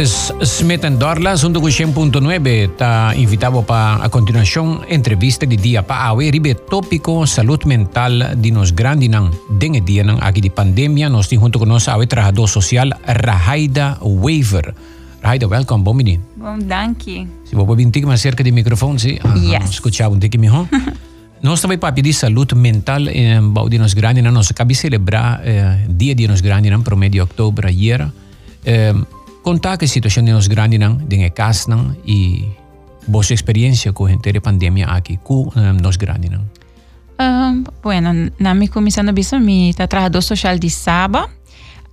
es Smith and Dorlas, 100.9. Te invitamos para a continuación entrevista de día para ribe tópico salud mental de nos grande nang dinge dia nang aqui de pandemia. Nos tem junto conosco awe trabajador social Rahaida Waver. Welkom, bom menino. Bom, danke. Se você vir um pouco mais cerca do microfone, sim? Yes. Escuchar um melhor. Nós também para pedir saúde mental em eh, de nos grande, nós acabamos de celebrar eh, dia de nos grande, no promedio de outubro, ayer. Eh, contar que a situação de nos grande, não, de casa, não, e vossa experiência com a pandemia aqui, com eh, nos grande, não. Um, bueno, na minha comissão de bisa, mi tá trabalhador social de Saba.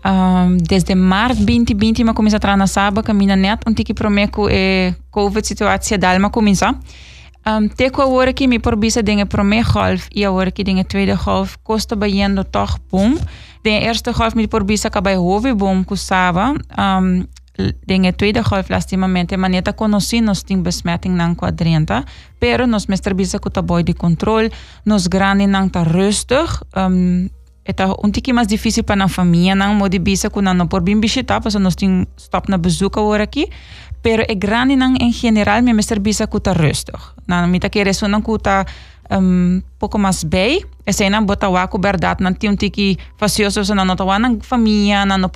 Um, desde março 2020, eu comecei a trabalhar na Saba, caminha net, um tiki promeco e COVID situação da alma começar. Um, teko a hora que me por bisa dinge primeira golf e a hora que dinge tweede golf kosta bayendo toch bom. De eerste golf por bisa ka bij hove bom kusava. Um, dinge tweede golf lastimamente maneta conosci nos ting besmetting nang quadrenta, pero nos mestre bisa kuta boy de control, nos grande nang ta rustig. Um, Eta um tiki mais difícil para na família, não modi bisa kuna no por bim bisita, paso nos ting stop na bezoeken hoor aqui. Pero e grande nang in general me mestre bisa kuta rustig. Na mita reso nang kuta um, pouco mais bem. E sei na bota wa ku verdade ti um tiki facioso sa nang tawa nang família, nang no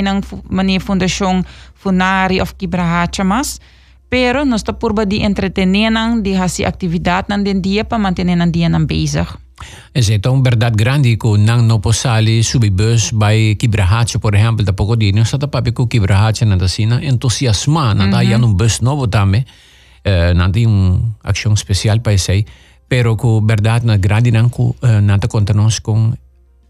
nang mani fundação funari of kibrahacha mas. Pero nos ta purba di entretener nang di hasi atividade nang den dia pa mantener nang dia nang bezig. É então verdade grande que não não possali subir bus by kibrahache por exemplo da pouco dia não está papi com kibrahache na sina entusiasma na mm -hmm. um bus novo também uh, não tem um ação especial para isso pero que verdade na grande não que uh, não está contando com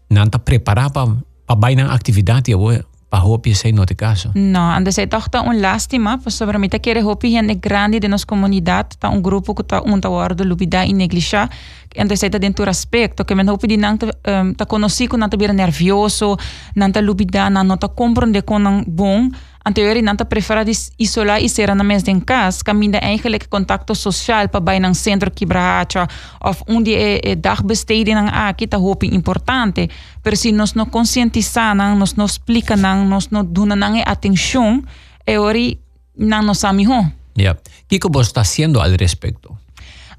está preparar para para bem na atividade pa hopi sei no te caso. No, anda sei toch un lastima, pues sobre mita quiere hopi gente grande de nos comunidad, ta un grupo que ta un ta wardo lubida in neglisha, anda sei ta dentro aspecto, que men hopi di nang ta, um, ta conosci con nanta bira nervioso, nanta lubida, nanta ta comprende con bom, Anteriori nanta prefera isolar e ser na mes den cas, caminda eigenlijk contacto social pa bij een centro kibracha of onde é, é dagbesteding ang aqui ta hopi importante, pero si nos no conscientizar nang, nos no explica nang, nos no duna nang atención, e ori nang nos amiho. Ja. Kiko vos está haciendo al respecto?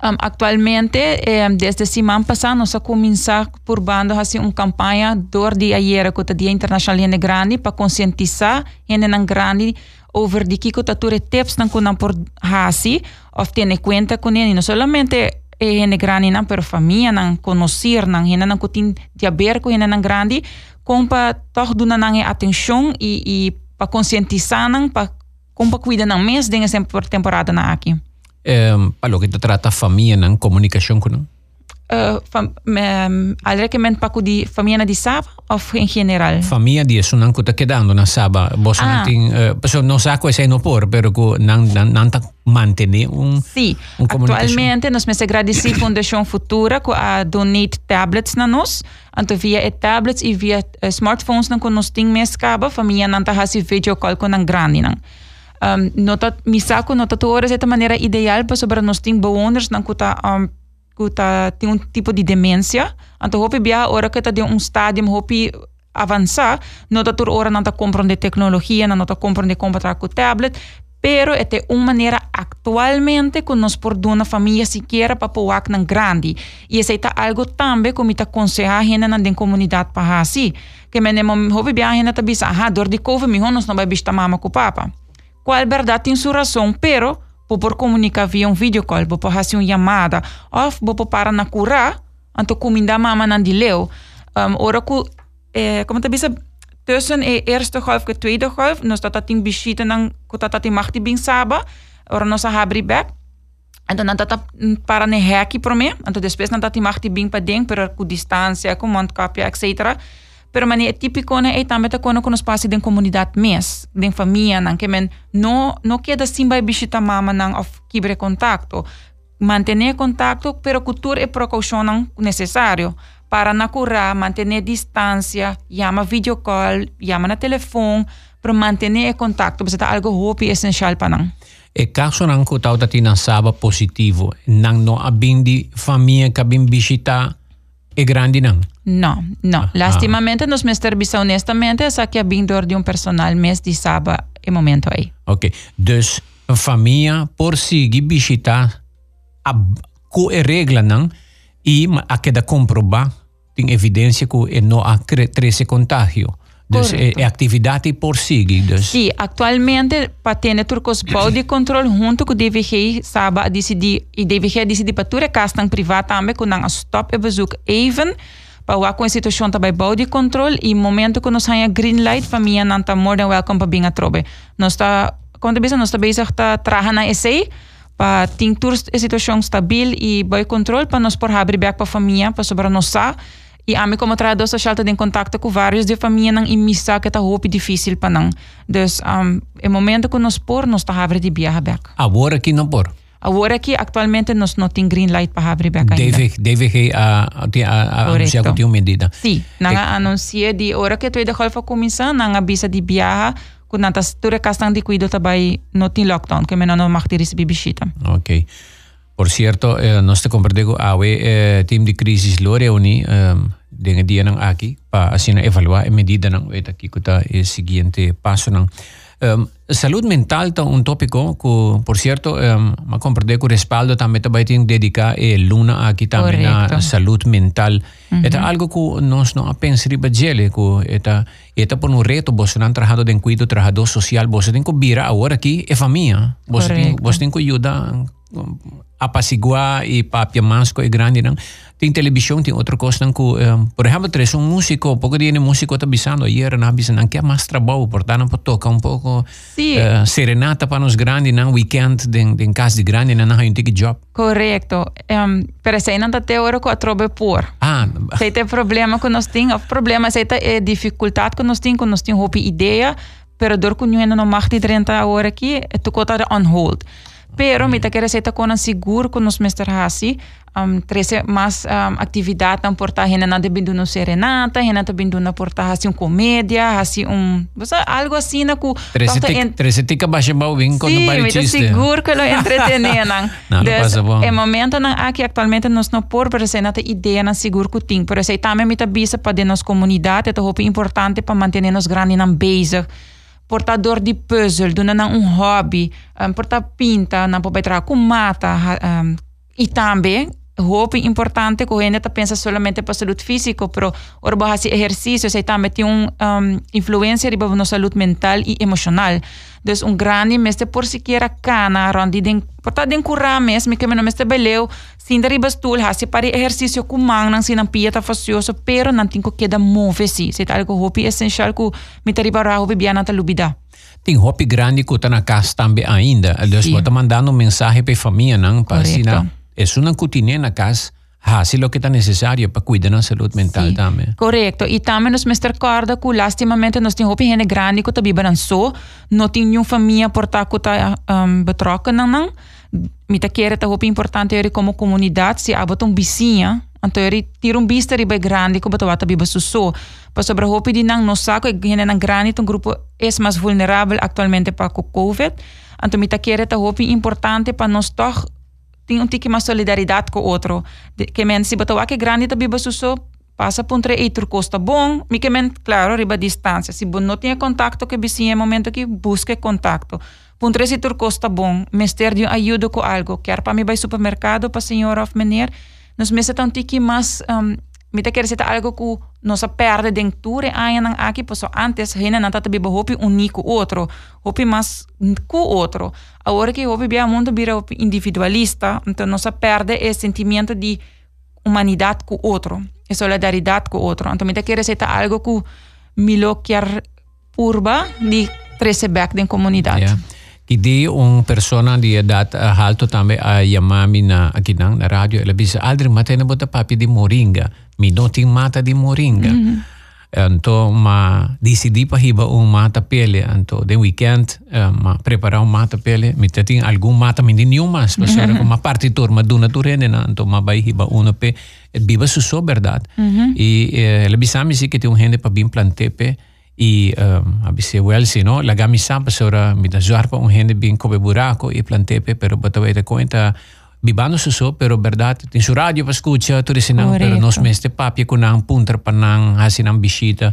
Um, actualmente, eh, desde semana passada, nós começamos por bando assim uma campanha door die ayer com o Dia Internacional de Grande para conscientizar gente na grande over die kiko tature tips nan kunan por hasi of tiene cuenta con ele, não solamente gente grande não, pero família não conhecer não, gente não kutin diaber com gente não grande, com para toch duna não atenção e e para conscientizar não, para com para cuidar não mês dengue por temporada na aqui. Um, palo que trata família ng comunicação com Uh, fam, um, alrekement pa ko di família di Saba of in general? Família di so nang kuta quedando na Saba. Vos ah. nating, uh, so no sa ko sa no por, pero ko nang nang, nang mantener un Sì, un attualmente nos mese agradeci Fundação Futura ko a donate tablets na nos. Anto via e tablets e via uh, smartphones nang ko nos ting mes kaba, família nang ta hasi video call ko nang grande nang. Um, nota, mi saco nota tu horas é a maneira ideal para sobre nós tem bewoners não kuta um, kuta tem um tipo de demência então hope bia hora que tá de um estádio hope avançar nota tu hora não tá comprando tecnologia não tá comprando comprar com tablet pero é uma maneira atualmente que nós por uma família sequer para pôr na grande e esse é algo também como está aconselhar gente na comunidade para assim que me nem houve bem a gente tá bisa ah dor de couve mi nós não vai bistar mama com papa qual verdade tem sua razão, pero por comunicar via um video call, por fazer uma chamada, ou por para na cura, anto comida mama nan die leeuw. Um, ora ku, eh, como te bisa, tussen e eerste golf en tweede golf, nos dat dat ting bisita nang ku dat dat bin saba, ora nos habri back. En dan dat para ne heki pro me, anto depois nan dat machti bin pa ding, pero ku distância, ku mondkapje, etc. Pero mani é típico né é também tá quando nos passa den comunidade mes, den família, não que men no no queda sim vai visita mama não of quibre contacto. Mantener contacto, pero cultura e precaução não necessário para na curar, manter distância, chama video call, chama na telefone, para manter contato, porque é algo hopi essencial para não. E caso não que tau tati na saba positivo, não no abindi família que abim visita é grande não? Não, não. Ah, Lastimamente, ah. nos mestre bisa honestamente, essa que é bindor de um personal mês de sábado e momento aí. Ok. Dus, a família por seguir visitar a, a regra não e a que da comprovar tem evidência que não há cresce contágio. Dus é, é atividade por seguir. Dus. Sim, atualmente para ter turcos de controle junto com o DVG sabe a decidir e DVG decidir para toda casa privada também com um stop e bezoek even para o com situação também de controle e momento que nós temos green light mim não está more than welcome para vir a trobe. Nós está quando bisa nós está bezig tá trabalhando na essay para ter a situação stabil e bom controle para nós por abrir back para a família para sobre nós E a como trabalhador social em contato com vários de família não imisa que está roupa difícil para não. Dus um, é momento que nós por nós está abre de viajar back. Agora aqui não por. Agora aqui atualmente nós não tem green light para abrir back ainda. Deve deve a a anunciar que tem uma medida. Sim, é. anuncia de hora que tu de golfa começar nanga bisa de viajar kun natas ture kastang di cuido tabay no tin lockdown que menano maktiris bibishita. Okay. Por cierto, eh, nós te compartilho a eh, team de crisis lo reuni um, dengan dia nang aqui para assim evaluar a medida nang eta aqui kuta e seguinte passo nang um, saúde mental é um tópico que, por certo, um, ma compreender que o respaldo também também tem dedicar e luna aqui também na saúde mental. Uhum. É algo que nós não pensamos riba gele, que é é por um reto, você não trabalhando de cuidado, trabalhador social, você tem que virar agora aqui é família. Você tem, você tem que ajudar apaciguar e papia masco e grande não tem televisão tem outra coisa não que um, por exemplo traz um músico pouco de músico está bisando ayer na bisa não quer mais trabalho portanto para tocar um pouco sí. Uh, serenata para os grandes não weekend den den casa de grande não há um tique job. Correto um, pero se não até hora que a trobe por ah se tem problema nós tem o problema se é dificuldade que nós tem que nós tem roupa ideia pero dor que não mag de 30 hora aqui tu cota on hold Pero mita kera seta konan seguro con nos Mr. Hasi, um, trece mais um, atividade não portar hena na debindu no serenata, hena tá bindu na portar assim um comédia, assim um, você algo assim na ku trece tica baixa bau vim com no bari chiste. Sim, seguro que lo entretener nang. não, não passa bom. É momento nang aqui atualmente nós não por para ser nata ideia na seguro que tem, por isso também mita bisa para de nos comunidade, é muito importante para manter nos grandes nang basic portador de puzzle, dona na um hobby, um, porta pinta, na trabalhar com mata, um, e também roupa importante que a gente pensa somente para a saúde física, pero orba esse exercício, você também tem uma um, influência sobre a nossa saúde mental e emocional. Então, um grande mestre por sequer cana, onde den, porta den curar mesmo, que não mestre beleu, sin dari bastul, hasi para exercício com mang nang sinang pia ta facioso, pero não tem que queda move si. Tá algo roupa essencial que me tari para roupa biana ta lubida. Tem roupa grande que está na casa também ainda. Deus bota mandando mensagem para a família, não? Para assim, es una cutina na casa hace lo que está necesario para cuidar de la salud mental sí, también. Correcto. Y también nos me recuerda que lastimamente nos tem hopi gente grande que tabi baran so, no tem nenhuma família por ta que ta um, betrokken nang. Mita kere ta hopi importante eri como comunidade se abot um vizinha, então eri tira um bista riba grande que bato wata biba suso. Para sobre hopi di nang no saco e gente nang grande um grupo es mais vulnerável actualmente para o COVID. Então mita kere ta hopi importante para nós toch tem um tique mais solidariedade com o outro. Que men se botou aqui grande tá biba suso passa por entre outro costa bom, mi que men claro riba distância. Se não tem contato que vizinho é momento que busque contato. Puntre se tur costa bom, mester de ajuda com algo, quer para mim vai supermercado para senhor of meneer, nos mesa tão tique mais um, Mita quer ser algo que nossa perde dentro aí não aqui posso antes rena não tá biba hopi único outro hopi mais com outro agora que hopi bia mundo vira individualista então nossa perde é sentimento de humanidade com outro e solidariedade com outro então mita quer ser algo que milo quer purba de back da comunidade yeah. Idi un persona di edat alto tambe a yamami na aqui na radio ela bisa aldri matena bota papi di moringa mi noting mata di moringa mm -hmm. Anto ma decidi pa hiba un mata pele anto de weekend uh, ma prepara un mata pele mi tating algun mata mi di mas pa sera ma partitur ma duna turene na anto ma bai hiba uno pe biba su so verdad -hmm. e eh, la bisami si che te un hende pa bim plantepe e um, abise welsi no la gami sampa sora mi da zarpa un hende bin kobe buraco e plantepe pero batawe te conta bibando su so, pero verdad, in su radio pa escucha, tu risinang, pero nos meste papia con ang punter panang hasinang bisita.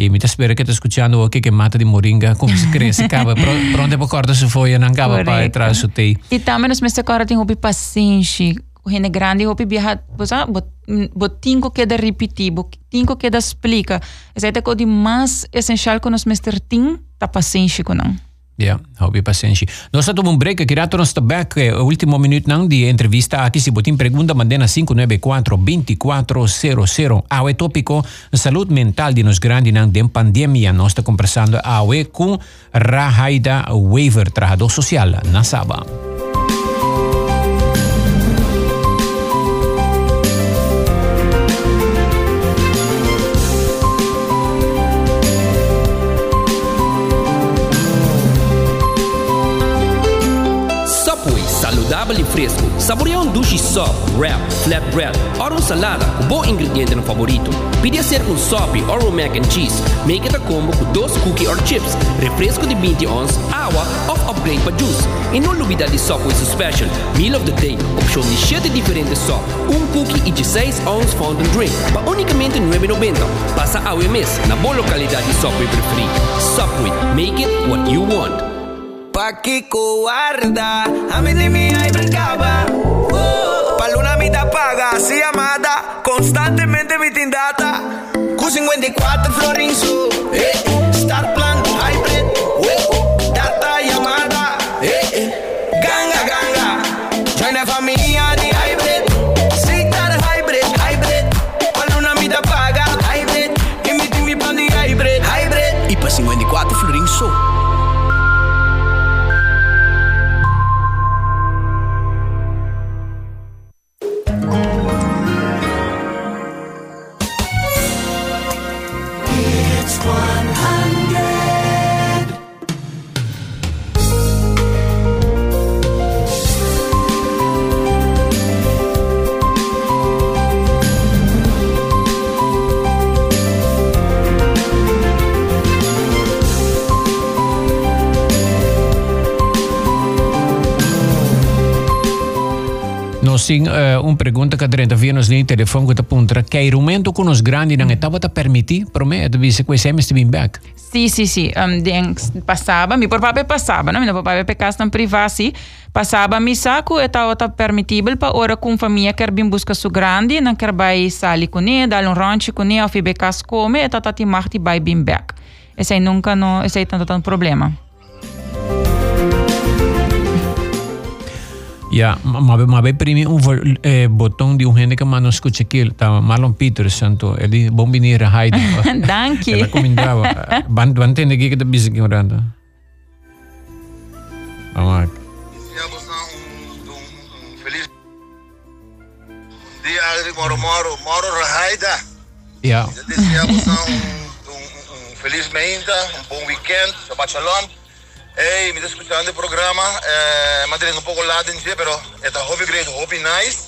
E mi spero che ti ascoltando anche che mata di moringa come si cresce cava pronto per corda su foglia non cava pa tra su te e também nos meste corda tem hobby paciência gente grande hobby biha bosa bot bot tinko que da repetir bot tinko que da explica essa é a coisa mais essencial que nos meste tem ta paciência com não Ja, hobby paciência. Nós estamos um break, aqui rato nós back, o último minuto não de entrevista aqui se botin pergunta mandena 594-2400. Awe tópico saúde mental de nos grande não de pandemia. Nós estamos conversando awe com Rahaida Waver, trabajador social na Saba. E fresco. Um duche soft, wrap, flatbread ou uma salada, um bom ingrediente no favorito. Pide ser um sop ou um mac and cheese. Make it a combo com dois cookies ou chips, refresco de 20 ons, água ou upgrade para juice. E não duvida de Subway seu special, meal of the day, opção de 7 diferentes sop, um cookie e 16 ons fountain drink, para unicamente 9,90. Passa a mês na boa localidade de Subway preferida. Subway, make it what you want. Pa' que cobarda. A mí ni mi hay brincaba. Oh, pa' luna mi paga, así amada. Constantemente mi tindata. Q54 Florinzo. Eh, sim uh, uma pergunta que a via nos linha telefone que apunta que o momento que nos grande não estava a permitir para mim é de back? Sim sim sim um, passava meu papai passava não meu papai casa na privasi passava mi saco estava tá permitível para hora com família quer bem busca su grande não quer vai sali com ele dar um rancho com ele ou fibe casa come e tá tá te marti vai bem back. Esse aí nunca não esse aí tanto tanto problema Ja, maar, maar wij primi un eh, botão de um gente que mano escuta aquilo, tá Marlon Peters, santo, ele bom venir a Heidi. Dank je. Ela comendava. Ban ban tende que que busy que orando. Vamos. Desejamos um, um, feliz dia de Moro Moro, Moro Rahaida. Ja. Desejamos um, um, um feliz meinta, um bom weekend, Shabbat Shalom. Hey, me está escuchando el programa. Eh, Madrid un poco lado en sí, pero está hobby great, hobby nice.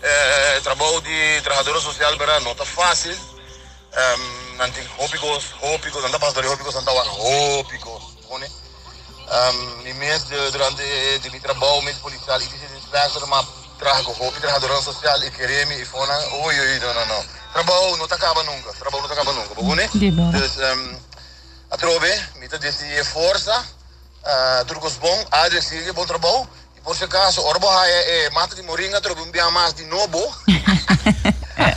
Eh, trabajo de trabajador social, ¿verdad? No está fácil. Um, nanti hópicos, hópicos, anda pastor hópicos, anda hópicos, ¿pone? Um, mi mes de, durante de mi trabajo, mes policial, y dice inspector, ma trago hópi trabajador social, y queremi, y fona, uy, uy, no, no, no. Trabajo no te acaba nunca, trabajo no te acaba nunca, ¿pone? Dus, um, a trove, mi te dice forza, uh, Turcos bom, Adria sigue bom trabalho. E por se acaso, orbo é, é mata de moringa, trobe um bia mais de novo.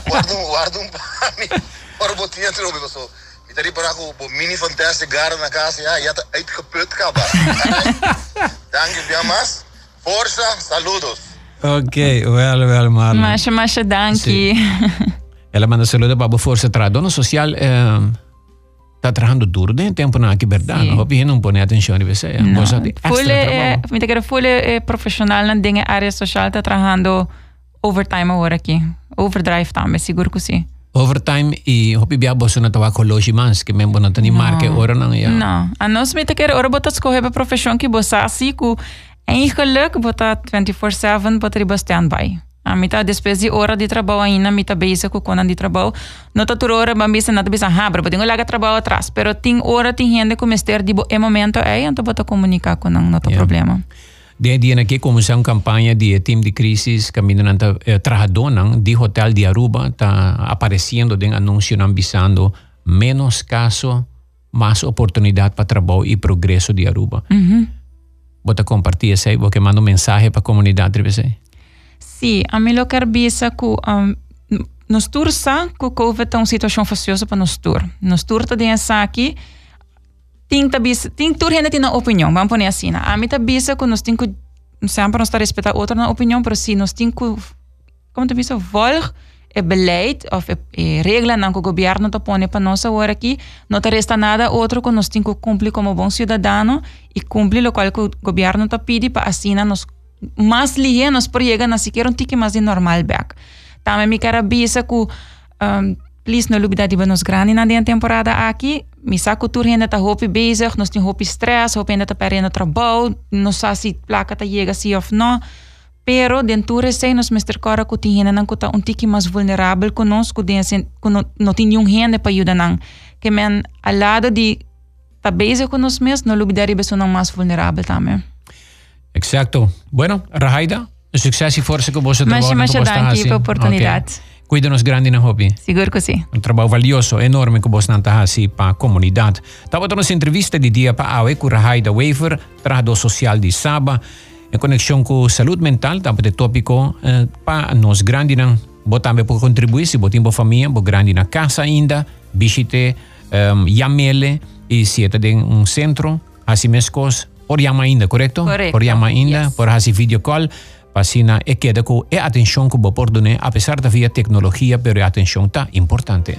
guarda um, guarda um pani. Orbo tinha trobe, pessoal. E daí para o mini fantástico gara na casa, ja, ja, uitgeput kaba. Dank bia mais. Força, saludos. Ok, well, well, Marlon. Masha, masha, danke. Ela manda saludo para a Força Tradono Social. Eh, está trabajando duro de tempo na verdade sí. hopi não põe atenção em você é uma coisa de extra é, me quero full é profissional na dinge área social está trabalhando overtime agora aqui. Overdrive também seguro que sim. Overtime e hopi bia bosso na tawa kologi mans que mesmo não tem marca ora não é. Não. A nós me quero ora botar escolher para profissão que bossa assim que eigenlijk botar 24/7 botar bastante by A mita despesa de hora de trabalho ainda, mita beisa com quando de trabalho. Não tá toda hora, mas bisa nada bisa habra, porque tenho lá trabalho atrás. Pero tem hora tem gente que mestre de é momento é, então bota comunicar com não, não tá yeah. problema. De dia aqui começou uma campanha de time de crise caminhando na eh, trajadona de hotel de Aruba está aparecendo de anúncio ambisando menos caso, mais oportunidade para trabalho e progresso de Aruba. Uhum. Bota compartilha isso aí, porque manda um mensagem para a comunidade, você? Sim, a quero dizer que um, nos tursa que o Covid é uma situação faciosa para nos tur. Nos tur aqui, tem tabis, tem tur ainda tem uma opinião, vamos pôr assim. A mim tá bisa que nós temos que sempre nós respeitar outra na opinião, mas sim nós temos que como te bisa volg é beleid of é regra não que o governo está põe para nós agora aqui, não te resta nada outro que nós temos que cumprir como bom cidadão e cumprir o que o governo está pedindo para assim nós mais ligenos por chegar na um tique mais de normal back. Também me quero bisa que um, please não lubida de nos grande na temporada aqui, mi sa cultuur ainda tá hopi bezig, nós tem hopi stress, hopi ainda tá perdendo trabalho, não sabe se placa tá chega se ou não. Pero dentro sei nós mestre cora tem ainda não que tá um tique mais vulnerável conosco, que não não tem nenhum rende para ajudar não. Que men ao lado de tá bezig com nós mesmos, não lubida de pessoa mais vulnerável também. Exacto. Bueno, Rahaida, sucesso e força que você trabalha. Mas, mas, danke pela oportunidade. Okay. Cuida-nos grande na hobby. Seguro que sim. Um trabalho valioso, enorme que você está fazendo para a comunidade. Estava dando essa entrevista de dia para a com Rahaida Waver, trado social de Saba, em conexão com saúde mental, estava de tópico eh, para nós grande na também para contribuir, se botar em família, bo grande na casa ainda, visite um, Yamele e se está em um centro, assim mesmo por Yama ainda, correto? Correto. Por Yama ainda, yes. por fazer video call, Pasina e queda com a atenção que você pode dar, apesar da via tecnologia, pero a atenção está importante.